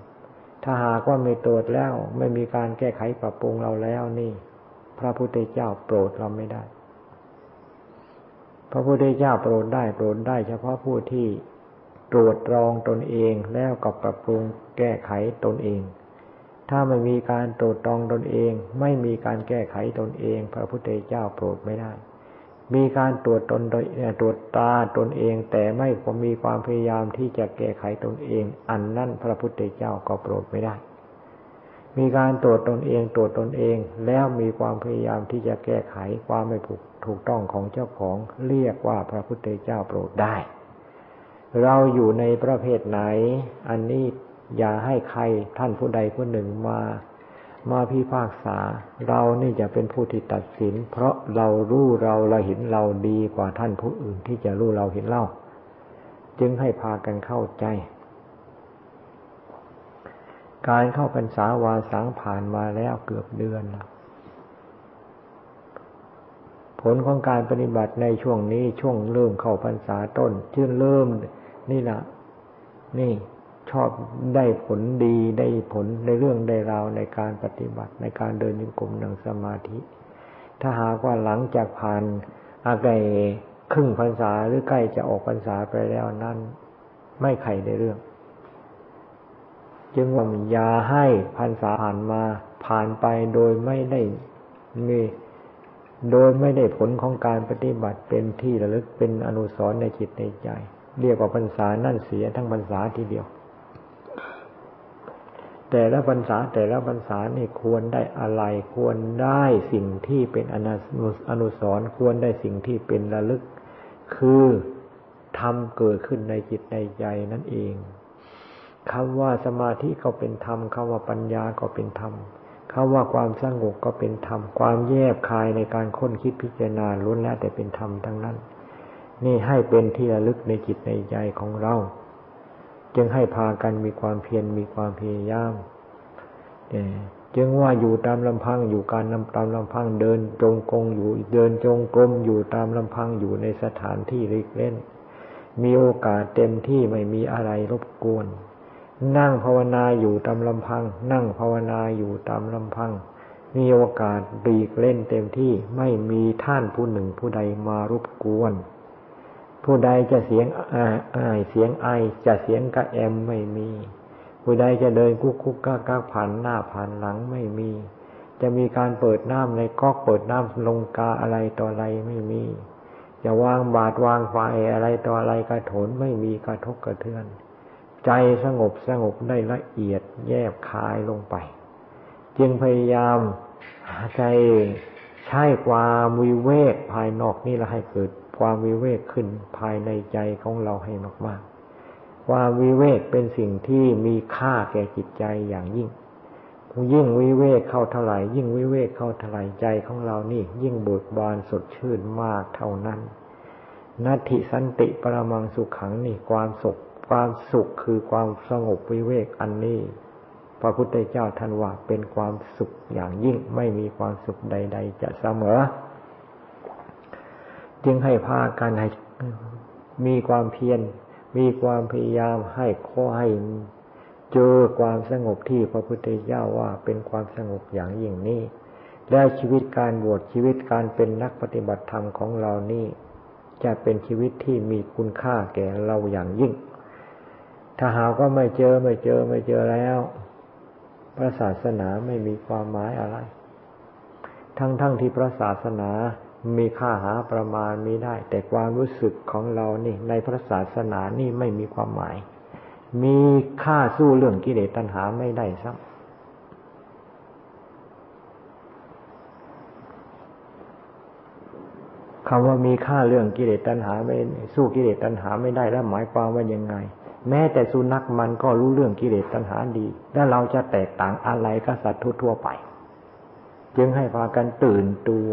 ถ้าหากว่าไม่ตรวจแล้ว ไม่มีการแก้ไขปรับปรุงเราแล้วนี่ พระพุทธเจ้าโปรดเราไม่ได้ พระพุทธเจ้าโปรดได้โปรดได้ เฉพาะผู้ที่ตรวจรองตนเองแล้วก็ปรับปรุงแก้ไขตนเอง ถ้าไม่มีการตรวจตรองตนเอง ไม่มีการแก้ไขตนเอง พระพุทธเจ้าโปรดไม่ได้ มีการตรวจตนตรวจตาตนเอง แต่ไม่มีความพยายามที่จะแก้ไขตนเอง อันนั้นพระพุทธเจ้าก็โปรดไม่ได้ มีการตรวจตนเองตรวจตนเอง แล้วมีความพยายามที่จะแก้ไขความไม่ถูกถูกต้องของเจ้าของเรียกว่าพระพุทธเจ้าโปรดได้ เราอยู่ในประเภทไหน อันนี้ อย่าให้ใครท่านผู้ใดผู้หนึ่งมามาพิพากษา เรานี่จะเป็นผู้ที่ตัดสิน เพราะเรารู้เราเราเห็นเราดีกว่าท่านผู้อื่นที่จะรู้เราเห็นเราจึงให้พากันเข้าใจ การเข้าพรรษาวาสังผ่านมาแล้วเกือบเดือนแล้วผลของการปฏิบัติในช่วงนี้ช่วงเริ่มเข้าพรรษาต้นชื่นเริ่มนี่ละนี่ ชอบได้ผลดีได้ผลในเรื่องได้ราวในการปฏิบัติในการเดินยงกลมนั่งสมาธิ ถ้าหากว่าหลังจากผ่านอาไกครึ่งพรรษาหรือใกล้จะออกพรรษาไปแล้วนั้น ไม่ไข่ในเรื่อง จึงว่าอย่าให้พรรษาผ่านมาผ่านไปโดยไม่ได้มีโดยไม่ได้ผลของการปฏิบัติเป็นที่ระลึกเป็นอนุสรณ์ในจิตในใจ เรียกว่าพรรษานั่นเสียทั้งพรรษาทีเดียว แต่ละพรรษาแต่ละพรรษานี่ควรได้อะไรควรได้สิ่งที่เป็นอนุสรควรได้สิ่งที่เป็นระลึก คือทำเกิดขึ้นในจิตในใจนั่นเองคำว่าสมาธิก็เป็นธรรมคำว่าปัญญาก็เป็นธรรมคำว่าความสงบก็เป็นธรรม ความแยบคายในการค้นคิดพิจารณาล้วนแล้วแต่เป็นธรรมทั้งนั้น นี่ให้เป็นที่ระลึกในจิตในใจของเรา จึงให้พากันมีความเพียรมีความพยายามจึงว่าอยู่ตามลำพังอยู่การนำตามลำพังเดินจงกรมอยู่เดินจงกรมอยู่ตามลำพังอยู่ในสถานที่เล็กเล่น มีโอกาสเต็มที่ไม่มีอะไรรบกวน นั่งภาวนาอยู่ตามลำพัง นั่งภาวนาอยู่ตามลำพัง มีโอกาสบีกเล่นเต็มที่ไม่มีท่านผู้หนึ่งผู้ใดมารบกวน ผู้ใดจะเสียงอายเสียงไอจะเสียงกระแอมไม่มี ผู้ใดจะเดินคุกคุกก้าก้าผ่านหน้าผ่านหลังไม่มี จะมีการเปิดน้ำในก๊อกเปิดน้ำลงกาอะไรต่ออะไรไม่มี จะวางบาทวางไฟอะไรต่ออะไรกระโถนไม่มีกระทบกระเทือน ใจสงบสงบได้ละเอียดแยบคายลงไป จึงพยายามใจใช้ความวิเวกภายนอกนี่ละให้เกิด ความวิเวกขึ้นภายในใจของเราให้มากๆความวิเวกเป็นสิ่งที่มีค่าแก่จิตใจอย่างยิ่ง ยิ่งวิเวกเข้าเท่าไหร่ ยิ่งวิเวกเข้าเท่าไหร่ใจของเรานี่ ยิ่งเบิกบานสดชื่นมากเท่านั้นนัตถิสันติปรมังสุขขังนี่ความสุข ความสุขคือความสงบวิเวกอันนี้พระพุทธเจ้าท่านว่าเป็นความสุขอย่างยิ่งไม่มีความสุขใด ๆ จะเสมอ จึงให้พากันให้มีความเพียร มีความพยายามให้ข้อให้เจอความสงบที่พระพุทธเจ้าว่าเป็นความสงบอย่างยิ่งนี้ และชีวิตการบวชชีวิตการเป็นนักปฏิบัติธรรมของเรานี่จะเป็นชีวิตที่มีคุณค่าแก่เราอย่างยิ่ง ถ้าหาก็ไม่เจอไม่เจอไม่เจอแล้ว พระศาสนาไม่มีความหมายอะไร ทั้งๆทที่พระศาสนา มีค่าหาประมาณมีได้ แต่ความรู้สึกของเรานี่ในพระศาสนานี่ไม่มีความหมาย มีค่าสู้เรื่องกิเลสตัณหาไม่ได้ซ้ำคำว่ามีค่าเรื่องกิเลสตัณหาไม่สู้กิเลสตัณหาไม่ได้แล้วหมายความว่ายังไง แม้แต่สุนัขมันก็รู้เรื่องกิเลสตัณหาดี แล้วเราจะแตกต่างอะไรกับสัตว์ทั่วไป จึงให้พากันตื่นตัว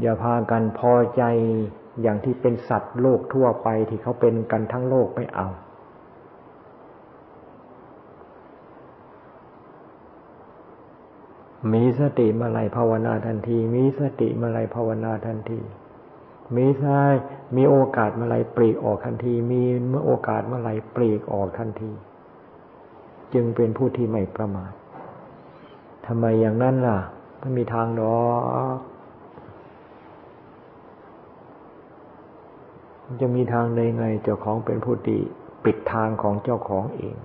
อย่าพากันพอใจอย่างที่เป็นสัตว์โลกทั่วไปที่เขาเป็นกันทั้งโลกไม่เอา มีสติมาลัยภาวนาทันที มีสติมาลัยภาวนาทันที มีใช่มีโอกาสมาลัยปลีกออกทันที มีเมื่อโอกาสมาลัยปลีกออกทันที จึงเป็นผู้ที่ไม่ประมาททำไมอย่างนั้นล่ะไม่มีทางหรอก จะมีทางใดไงเจ้าของเป็นผู้ดีปิดทางของเจ้าของเอง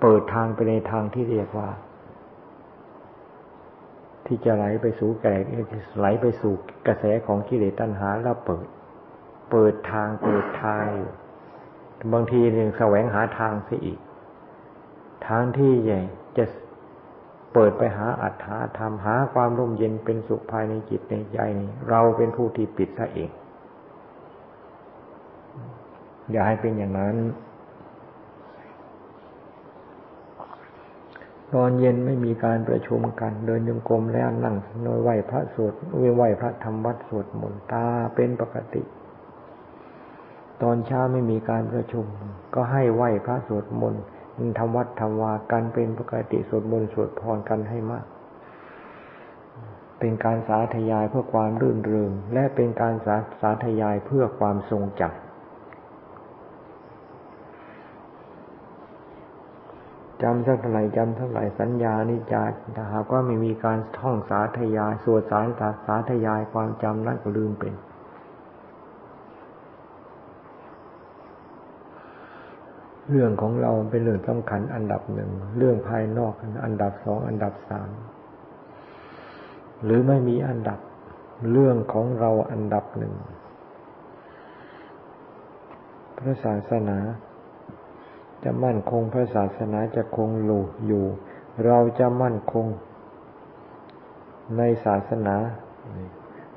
เปิดทางไปในทางที่เรียกว่า ที่จะไหลไปสู่แก่ไหลไปสู่กระแสของกิเลสตัณหาแล้วเปิด เปิดทางเปิดทางอยู่บางทีหนึ่งแสวงหาทางเสียอีก ทางที่ใหญ่จะเปิดไปหาอัตถาธรรมหาความร่มเย็นเป็นสุขภายในจิตในใจนี้เราเป็นผู้ที่ปิดซะเอง อย่าให้เป็นอย่างนั้น ตอนเย็นไม่มีการประชุมกัน เดินยงกรมแล้วนั่งนอยไหวพระสวดไหวพระธรรมวัดสวดมนต์ตาเป็นปกติ ตอนเช้าไม่มีการประชุม ก็ให้ไหวพระสวดมนต์ทำวัดทำวากันเป็นปกติสวดมนต์สวดพรกันให้มากเป็นการสาธยายเพื่อความรื่นเริงและเป็นการสาสาธยายเพื่อความทรงจำ จำสักเท่าไหร่จำเท่าไหร่สัญญานิจาถ้าหากว่าไม่มีการท่องสาธยายสวดสารสาสาธยายความจำนั้นก็ลืมเป็นเรื่องของเราเป็นเรื่องสำคัญอันดับหนึ่ง เรื่องภายนอกอันดับสองอันดับสามหรือไม่มีอันดับ เรื่องของเราอันดับหนึ่งพระศาสนา จะมั่นคงพระศาสนาจะคงหลูอยู่ เราจะมั่นคงในศาสนา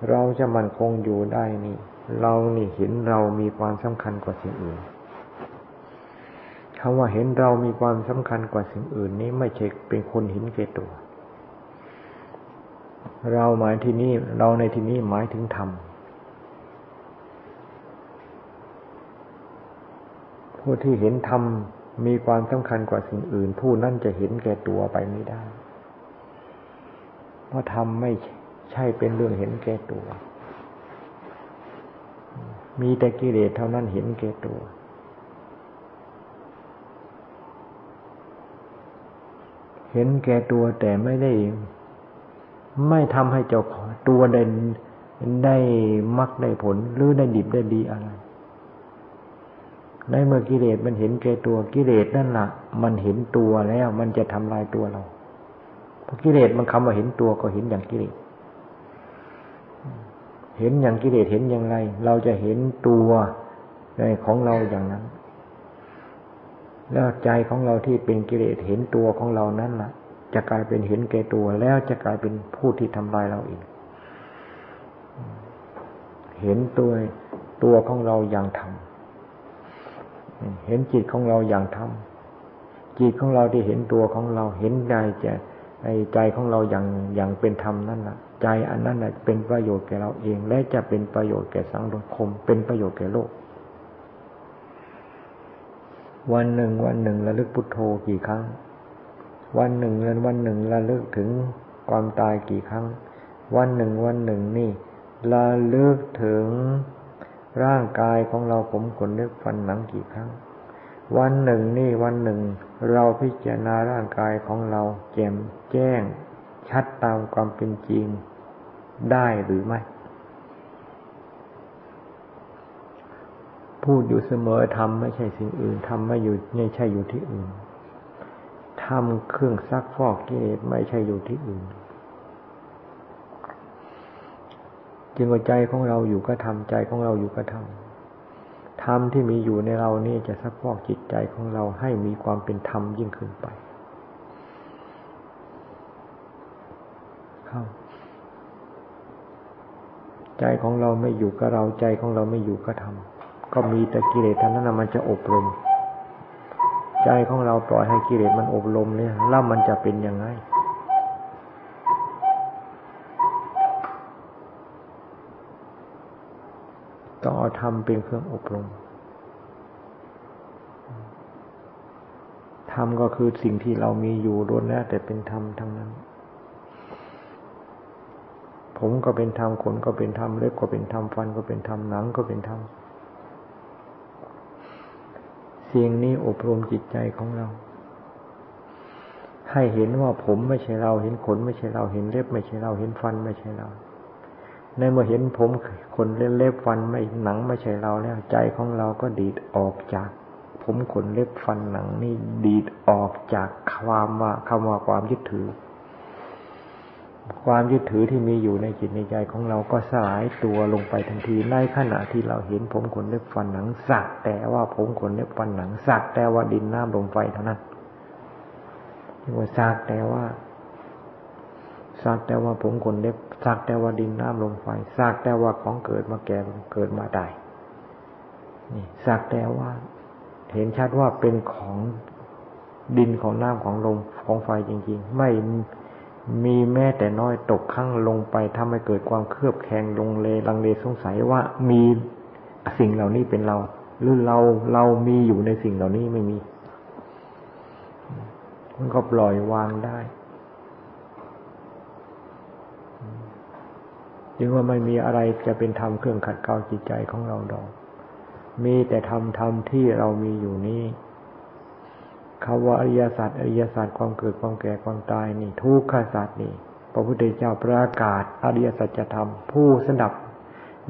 เราจะมั่นคงอยู่ได้นี่ เรานี่เห็นเรามีความสำคัญกว่าสิ่งอื่นคำว่าเห็นเรามีความสำคัญกว่าสิ่งอื่น นี้ไม่ใช่เป็นคนเห็นแก่ตัว เราหมายที่นี่เราในที่นี้หมายถึงธรรมผู้ที่เห็นธรรม มีความสำคัญกว่าสิ่งอื่น ผู้นั้นจะเห็นแก่ตัวไปไม่ได้ เพราะธรรมไม่ใช่เป็นเรื่องเห็นแก่ตัว มีแต่กิเลสเท่านั้นเห็นแก่ตัว เห็นแก่ตัวแต่ไม่ได้ ไม่ทำให้เจ้าตัวได้ได้มักได้ผลหรือได้ดิบได้ดีอะไร ในเมื่อกิเลสมันเห็นแก่ตัวกิเลสนั่นละ่ะ มันเห็นตัวแล้ว มันจะทำลายตัวเราเพราะกิเลสมันคำว่าเห็นตัวก็เห็นอย่างกิเลสเห็นอย่างกิเลสเห็นอย่างไร เราจะเห็นตัวในของเราอย่างนั้น แล้วใจของเราที่เป็นกิเลสเห็นตัวของเรานั้นละ่ะ จะกลายเป็นเห็นแก่ตัวแล้วจะกลายเป็นผู้ที่ทำลายเราเองเห็นตัวตัวของเราอย่างธรรม เห็นจิตของเราอย่างธรรมจิตของเราที่เห็นตัวของเราเห็นใจจะใจของเราอย่างอย่างเป็นธรรมนั่นแหละใจอันนั้นแหละเป็นประโยชน์แก่เราเอง และจะเป็นประโยชน์แก่สังคม เป็นประโยชน์แก่โลก วันหนึ่ง วันหนึ่งระลึกพุทโธกี่ครั้ง วันหนึ่งเวันหนึ่งระลึกถึงความตายกี่ครั้ง วันหนึ่งวันหนึ่งนี่ระลึกถึง ร่างกายของเราผมขนเล็บฟันหนังกี่ครั้ง วันหนึ่งนี่วันหนึ่ง เราพิจารณาร่างกายของเราแจ่มแจ้ง ชัดตามความเป็นจริงได้หรือไม่ พูดอยู่เสมอทำไม่ใช่สิ่งอื่นทำไม่อยู่ไม่ใช่อยู่ที่อื่นทำเครื่องซักฟอกกิเลสไม่ใช่อยู่ที่อื่น จึงว่าใจของเราอยู่ก็ทำใจของเราอยู่ก็ทำธรรมที่มีอยู่ในเรานี่จะซักฟอกจิตใจของเราให้มีความเป็นธรรมยิ่งขึ้นไปเข้าใจของเราไม่อยู่กับเราใจของเราไม่อยู่ก็ทำก็มีแต่กิเลสท่านั้นมันจะอบรม ใจของเราปล่อยให้กิเลสมันอบรมเนี่ยแล้วมันจะเป็นยังไง ต้องเอาธรรมเป็นเครื่องอบรมธรรมก็คือสิ่งที่เรามีอยู่ล้วนแล้วแต่เป็นธรรมทั้งนั้น ผมก็เป็นธรรมขนก็เป็นธรรมเล็บก็เป็นธรรมฟันก็เป็นธรรมหนังก็เป็นธรรมสิ่งนี้อบรมจิตใจของเรา ให้เห็นว่าผมไม่ใช่เราเห็นขนไม่ใช่เราเห็นเล็บไม่ใช่เราเห็นฟันไม่ใช่เรา ในเมื่อเห็นผมขนเล็บฟันไม่หนังไม่ใช่เราแล้ว ใจของเราก็ดีดออกจาก ผมขนเล็บฟันหนังนี่ดีดออกจากความว่าคำว่าความยึดถือ ความยึดถือที่มีอยู่ในจิตในใจของเราก็สลายตัวลงไปทันทีในขณะที่เราเห็นผมขนเล็บฟันหนังสักแต่ว่าผมขนเล็บฟันหนังสักแต่ว่าดินน้ำลมไฟเท่านั้นที่ว่าสักแต่ว่า สักแต่ว่าผมขนเล็บสักแต่ว่าดินน้ำลมไฟสักแต่ว่าของเกิดมาแก่เกิดมาตายนี่สักแต่ว่า เห็นชัดว่าเป็นของดินของน้ำของลมของไฟจริง ๆ ไม่มีแม้แต่น้อยตกข้างลงไปทำให้เกิดความเครือบแคลงลงเลลังเลสงสัยว่ามีสิ่งเหล่านี้เป็นเรา หรือเราเรามีอยู่ในสิ่งเหล่านี้ไม่มี มันก็ปล่อยวางได้ จึงว่าไม่มีอะไรจะเป็นธรรมเครื่องขัดเกลาจิตใจของเราดอก มีแต่ธรรมธรรมที่เรามีอยู่นี้คำว่าอริยสัจอริยสัจความเกิดความแก่ความตายนี่ ทุกขสัจนี่ พระพุทธเจ้าประกาศอริยสัจธรรม ผู้สดับ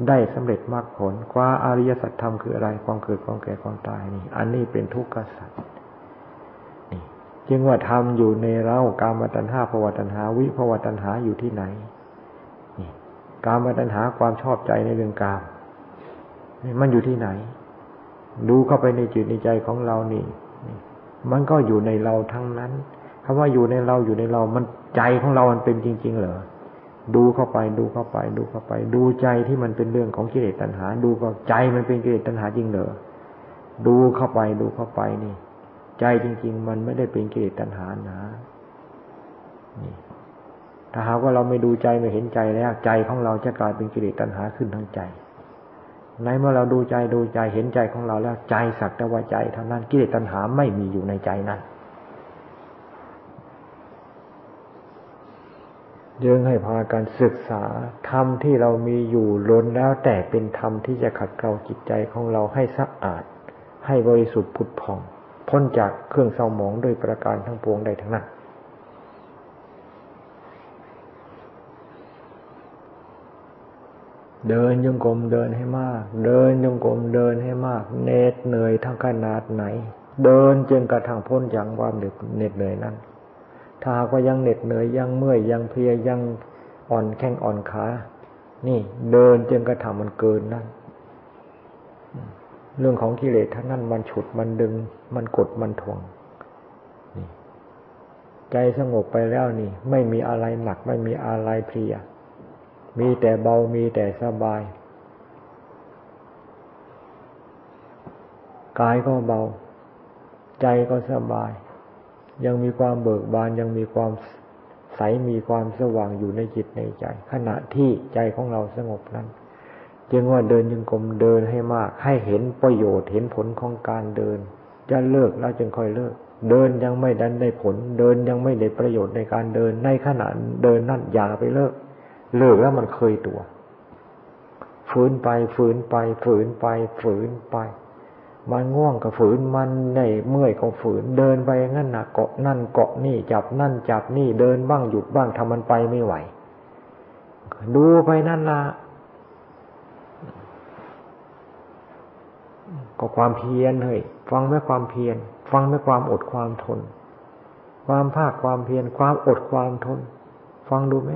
ได้สำเร็จมรรคผลคว้าอริยสัจธรรมคืออะไรความเกิดความแก่ความตายนี่ อันนี้เป็นทุกขสัจนี่ จึงว่าธรรมอยู่ในเรากามตัณหาภวตัณหาวิภวตัณหาอยู่ที่ไหน กามตัณหาความชอบใจในเรื่องกามมันอยู่ที่ไหน ดูเข้าไปในจิตในใจของเรานี่ มันก็อยู่ในเราทั้งนั้นคำว่าอยู่ในเราอยู่ในเรา มันใจของเรามันเป็นจริง ๆ เหรอดูเข้าไปดูเข้าไป ดูเข้าไป ดูใจที่มันเป็นเรื่องของกิเลสตัณหา ดูก็ใจมันเป็นกิเลสตัณหาจริงเหรอดูเข้าไปดูเข้าไปนี่ ใจจริง ๆ มันไม่ได้เป็นกิเลสตัณหานะนี่ ถ้าหากว่าเราไม่ดูใจไม่เห็นใจแล้วใจของเราจะกลายเป็นกิเลสตัณหาขึ้นทั้งใจ ในเมื่อเราดูใจดูใจเห็นใจของเราแล้วใจสักแต่ว่าใจเท่านั้นกิเลสตัณหาไม่มีอยู่ในใจนั้นยังให้พาการศึกษาธรรมที่เรามีอยู่ล้นแล้วแต่เป็นธรรมที่จะขัดเกลาจิตใจของเราให้สะอาด ให้บริสุทธิ์ผุดผ่อง พ้นจากเครื่องเศร้าหมองด้วยประการทั้งปวงได้ทั้งนั้น เดินยงกลมเดินให้มาก เดินยงกลมเดินให้มากเหน็ดเหนื่อยทั้งขนาดไหน เดินจนกระทั่งพ้นจากความเหน็ดเหนื่อยนั้น ถ้าก็ยังเหน็ดเหนื่อยยังเมื่อยยังเพียยังอ่อนแข้งอ่อนขา นี่เดินจนกระทั่งมันเกินนั้น เรื่องของกิเลสท่านั้นมันฉุดมันดึง มันกดมันทวงใจสงบไปแล้วนี่ ไม่มีอะไรหนักไม่มีอะไรเพลีย มีแต่เบามีแต่สบาย กายก็เบา ใจก็สบาย ยังมีความเบิกบานยังมีความใสมีความสว่างอยู่ในจิตในใจ ขณะที่ใจของเราสงบนั้นจึงว่าเดินยังกลมเดินให้มาก ให้เห็นประโยชน์เห็นผลของการเดิน จะเลิกแล้วจึงค่อยเลิก เดินยังไม่ดันได้ผล เดินยังไม่ได้ประโยชน์ในการเดิน ในขณะเดินนั่นอย่าไปเลิก เลิกแล้วมันเคยตัว ฝืนไปฝืนไป ฝืนไป ฝืนไป มันง่วงก็ฝืนมันในเมื่อยก็ฝืนเดินไปงั้นนะเกาะนั่นเกาะนี่จับนั่นจับนี่เดินบ้างหยุดบ้างทำมันไปไม่ไหว ดูไปนั่นละก็ความเพียรเฮ้ยฟังไม่ความเพียรฟังไม่ความอดความทน ความภาคความเพียรความอดความทน ฟังดูไหม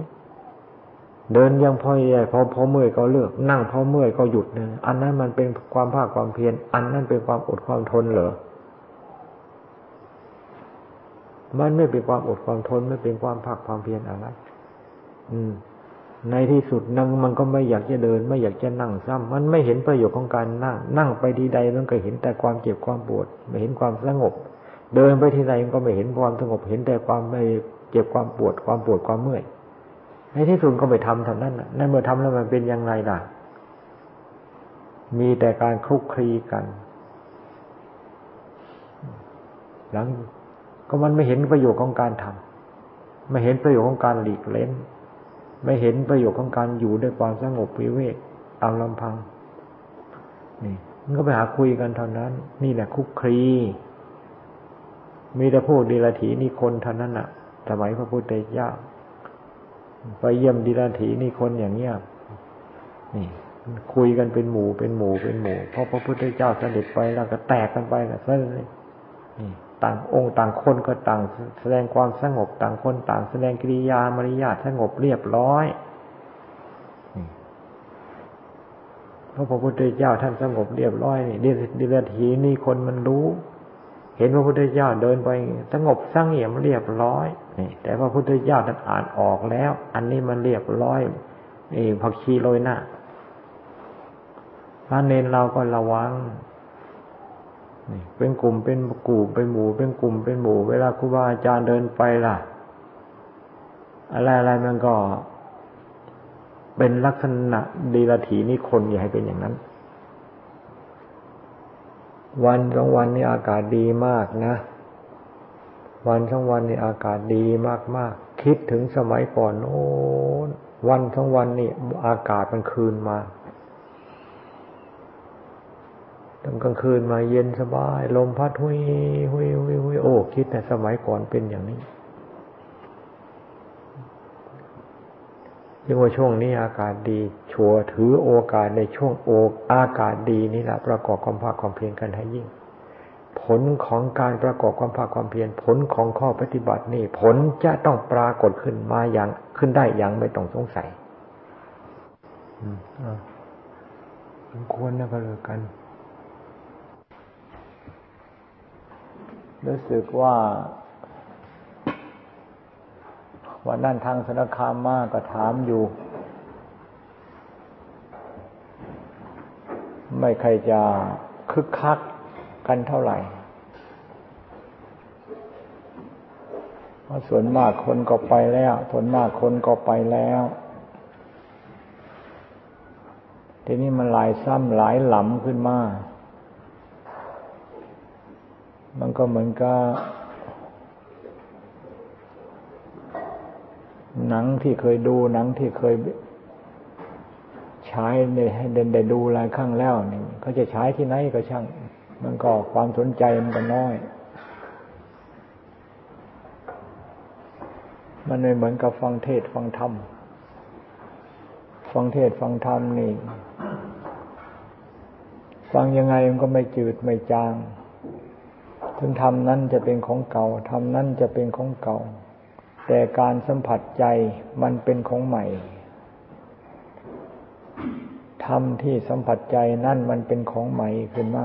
เดินยังพอใหญ่พอพอเมื่อยก็เลิก นั่งพอเมื่อยก็หยุดนะอันนั้นมันเป็นความภาคความเพียรอันนั้นเป็นความอดความทนเหรอมันไม่เป็นความอดความทนไม่เป็นความภาคความเพียรอะไร อืม ในที่สุดนั่งมันก็ไม่อยากจะเดิน ไม่อยากจะนั่งซ้ำมันไม่เห็นประโยชน์ของการนั่ง นั่งไปที่ใดมันก็เห็นแต่ความเจ็บความปวด ไม่เห็นความสงบ เดินไปที่ใดมันก็ไม่เห็นความสงบ เห็นแต่ความไม่เจ็บความปวด ความปวดความเมื่อย ในที่สุดก็ไปทำเท่านั้นในเมื่อทำแล้วมันเป็นยังไงล่ะ มีแต่การคลุกคลีกัน หลังก็มันไม่เห็นประโยชน์ของการทำไม่เห็นประโยชน์ของการหลีกเล้น ไม่เห็นประโยชน์ของการอยู่ด้วยความสงบวิเวกตามลำพัง นี่มันก็ไปหาคุยกันเท่านั้น นี่แหละคุกคลีมีแต่พวกเดีลถีนี่คนเท่านั้นน่ะสมัยพระพุทธเจ้า ไปเยี่ยมดีลถีนี่คนอย่างเงี้ยนี่คุยกันเป็นหมู่เป็นหมู่เป็นหมู่เพราะพระพุทธเจ้าเสด็จไปแล้วก็แตกกันไปนะซะเลยนี่ต่างองค์ต่างคนก็ต่างแสดงความสงบต่างคนต่างแสดงกิริยามารยาทสงบเรียบร้อยเพราะพระพุทธเจ้าท่านสงบเรียบร้อยนี่ดิลถีนี่คนมันรู้ ห็นพระพุทธเจ้าเดินไปสงบสงเงียมเรียบร้อยนี่แต่พระพุทธเจ้าท่านอ่านออกแล้ว อันนี้มันเรียบร้อยนี่ผักชีโรยหน้าพระเนนเราก็ระวังนี่เป็นกลุ่มเป็นกลุ่มเป็นหมู่ เป็นกลุ่มเป็นหมู่ เวลาครูบาอาจารย์เดินไปล่ะ อะไรอะไรมันก็ เป็นลักษณะดีลถีนี่คนอย่าให้เป็นอย่างนั้น วันสองวันนี้อากาศดีมากนะ วันสองวันนี้อากาศดีมากมากคิดถึงสมัยก่อนโอ้วันสองวันนี่อากาศมันคืนมาตอนกลางคืนมาเย็นสบาย ลมพัดหุยหุยหุยหุยโอ้คิดแต่สมัยก่อนเป็นอย่างนี้ ยังว่าช่วงนี้อากาศดี ชัวถือโอกาสในช่วงโอกอากาศดีนี่แหละประกอบความภาคความเพียรกันให้ยิ่ง ผลของการประกอบความภาคความเพียรผลของข้อปฏิบัตินี่ ผลจะต้องปรากฏขึ้นมาอย่างขึ้นได้อย่างไม่ต้องสงสัยอืมอ่าควรนะก็เลยกันรู้สึกว่า วันนั้นทางสนคามมากก็ถามอยู่ ไม่ใครจะคึกคักกันเท่าไหร่ เพราะส่วนมากคนก็ไปแล้วส่วนมากคนก็ไปแล้ว ทีนี้มันหลายซ้ำหลายหลำขึ้นมา มันก็เหมือนกับ หนังที่เคยดูหนังที่เคยใช้ให้เดินได้ดูหลายครั้งแล้วนี่เขาจะใช้ที่ไหนก็ช่าง มันก็ความสนใจมันก็น้อย มันไม่เหมือนกับฟังเทศฟังธรรมฟังเทศฟังธรรมนี่ ฟังยังไงมันก็ไม่จืดไม่จาง ถึงธรรมนั้นจะเป็นของเก่าธรรมนั้นจะเป็นของเก่า แต่การสัมผัสใจมันเป็นของใหม่ธรรมที่สัมผัสใจนั่นมันเป็นของใหม่ขึ้นมา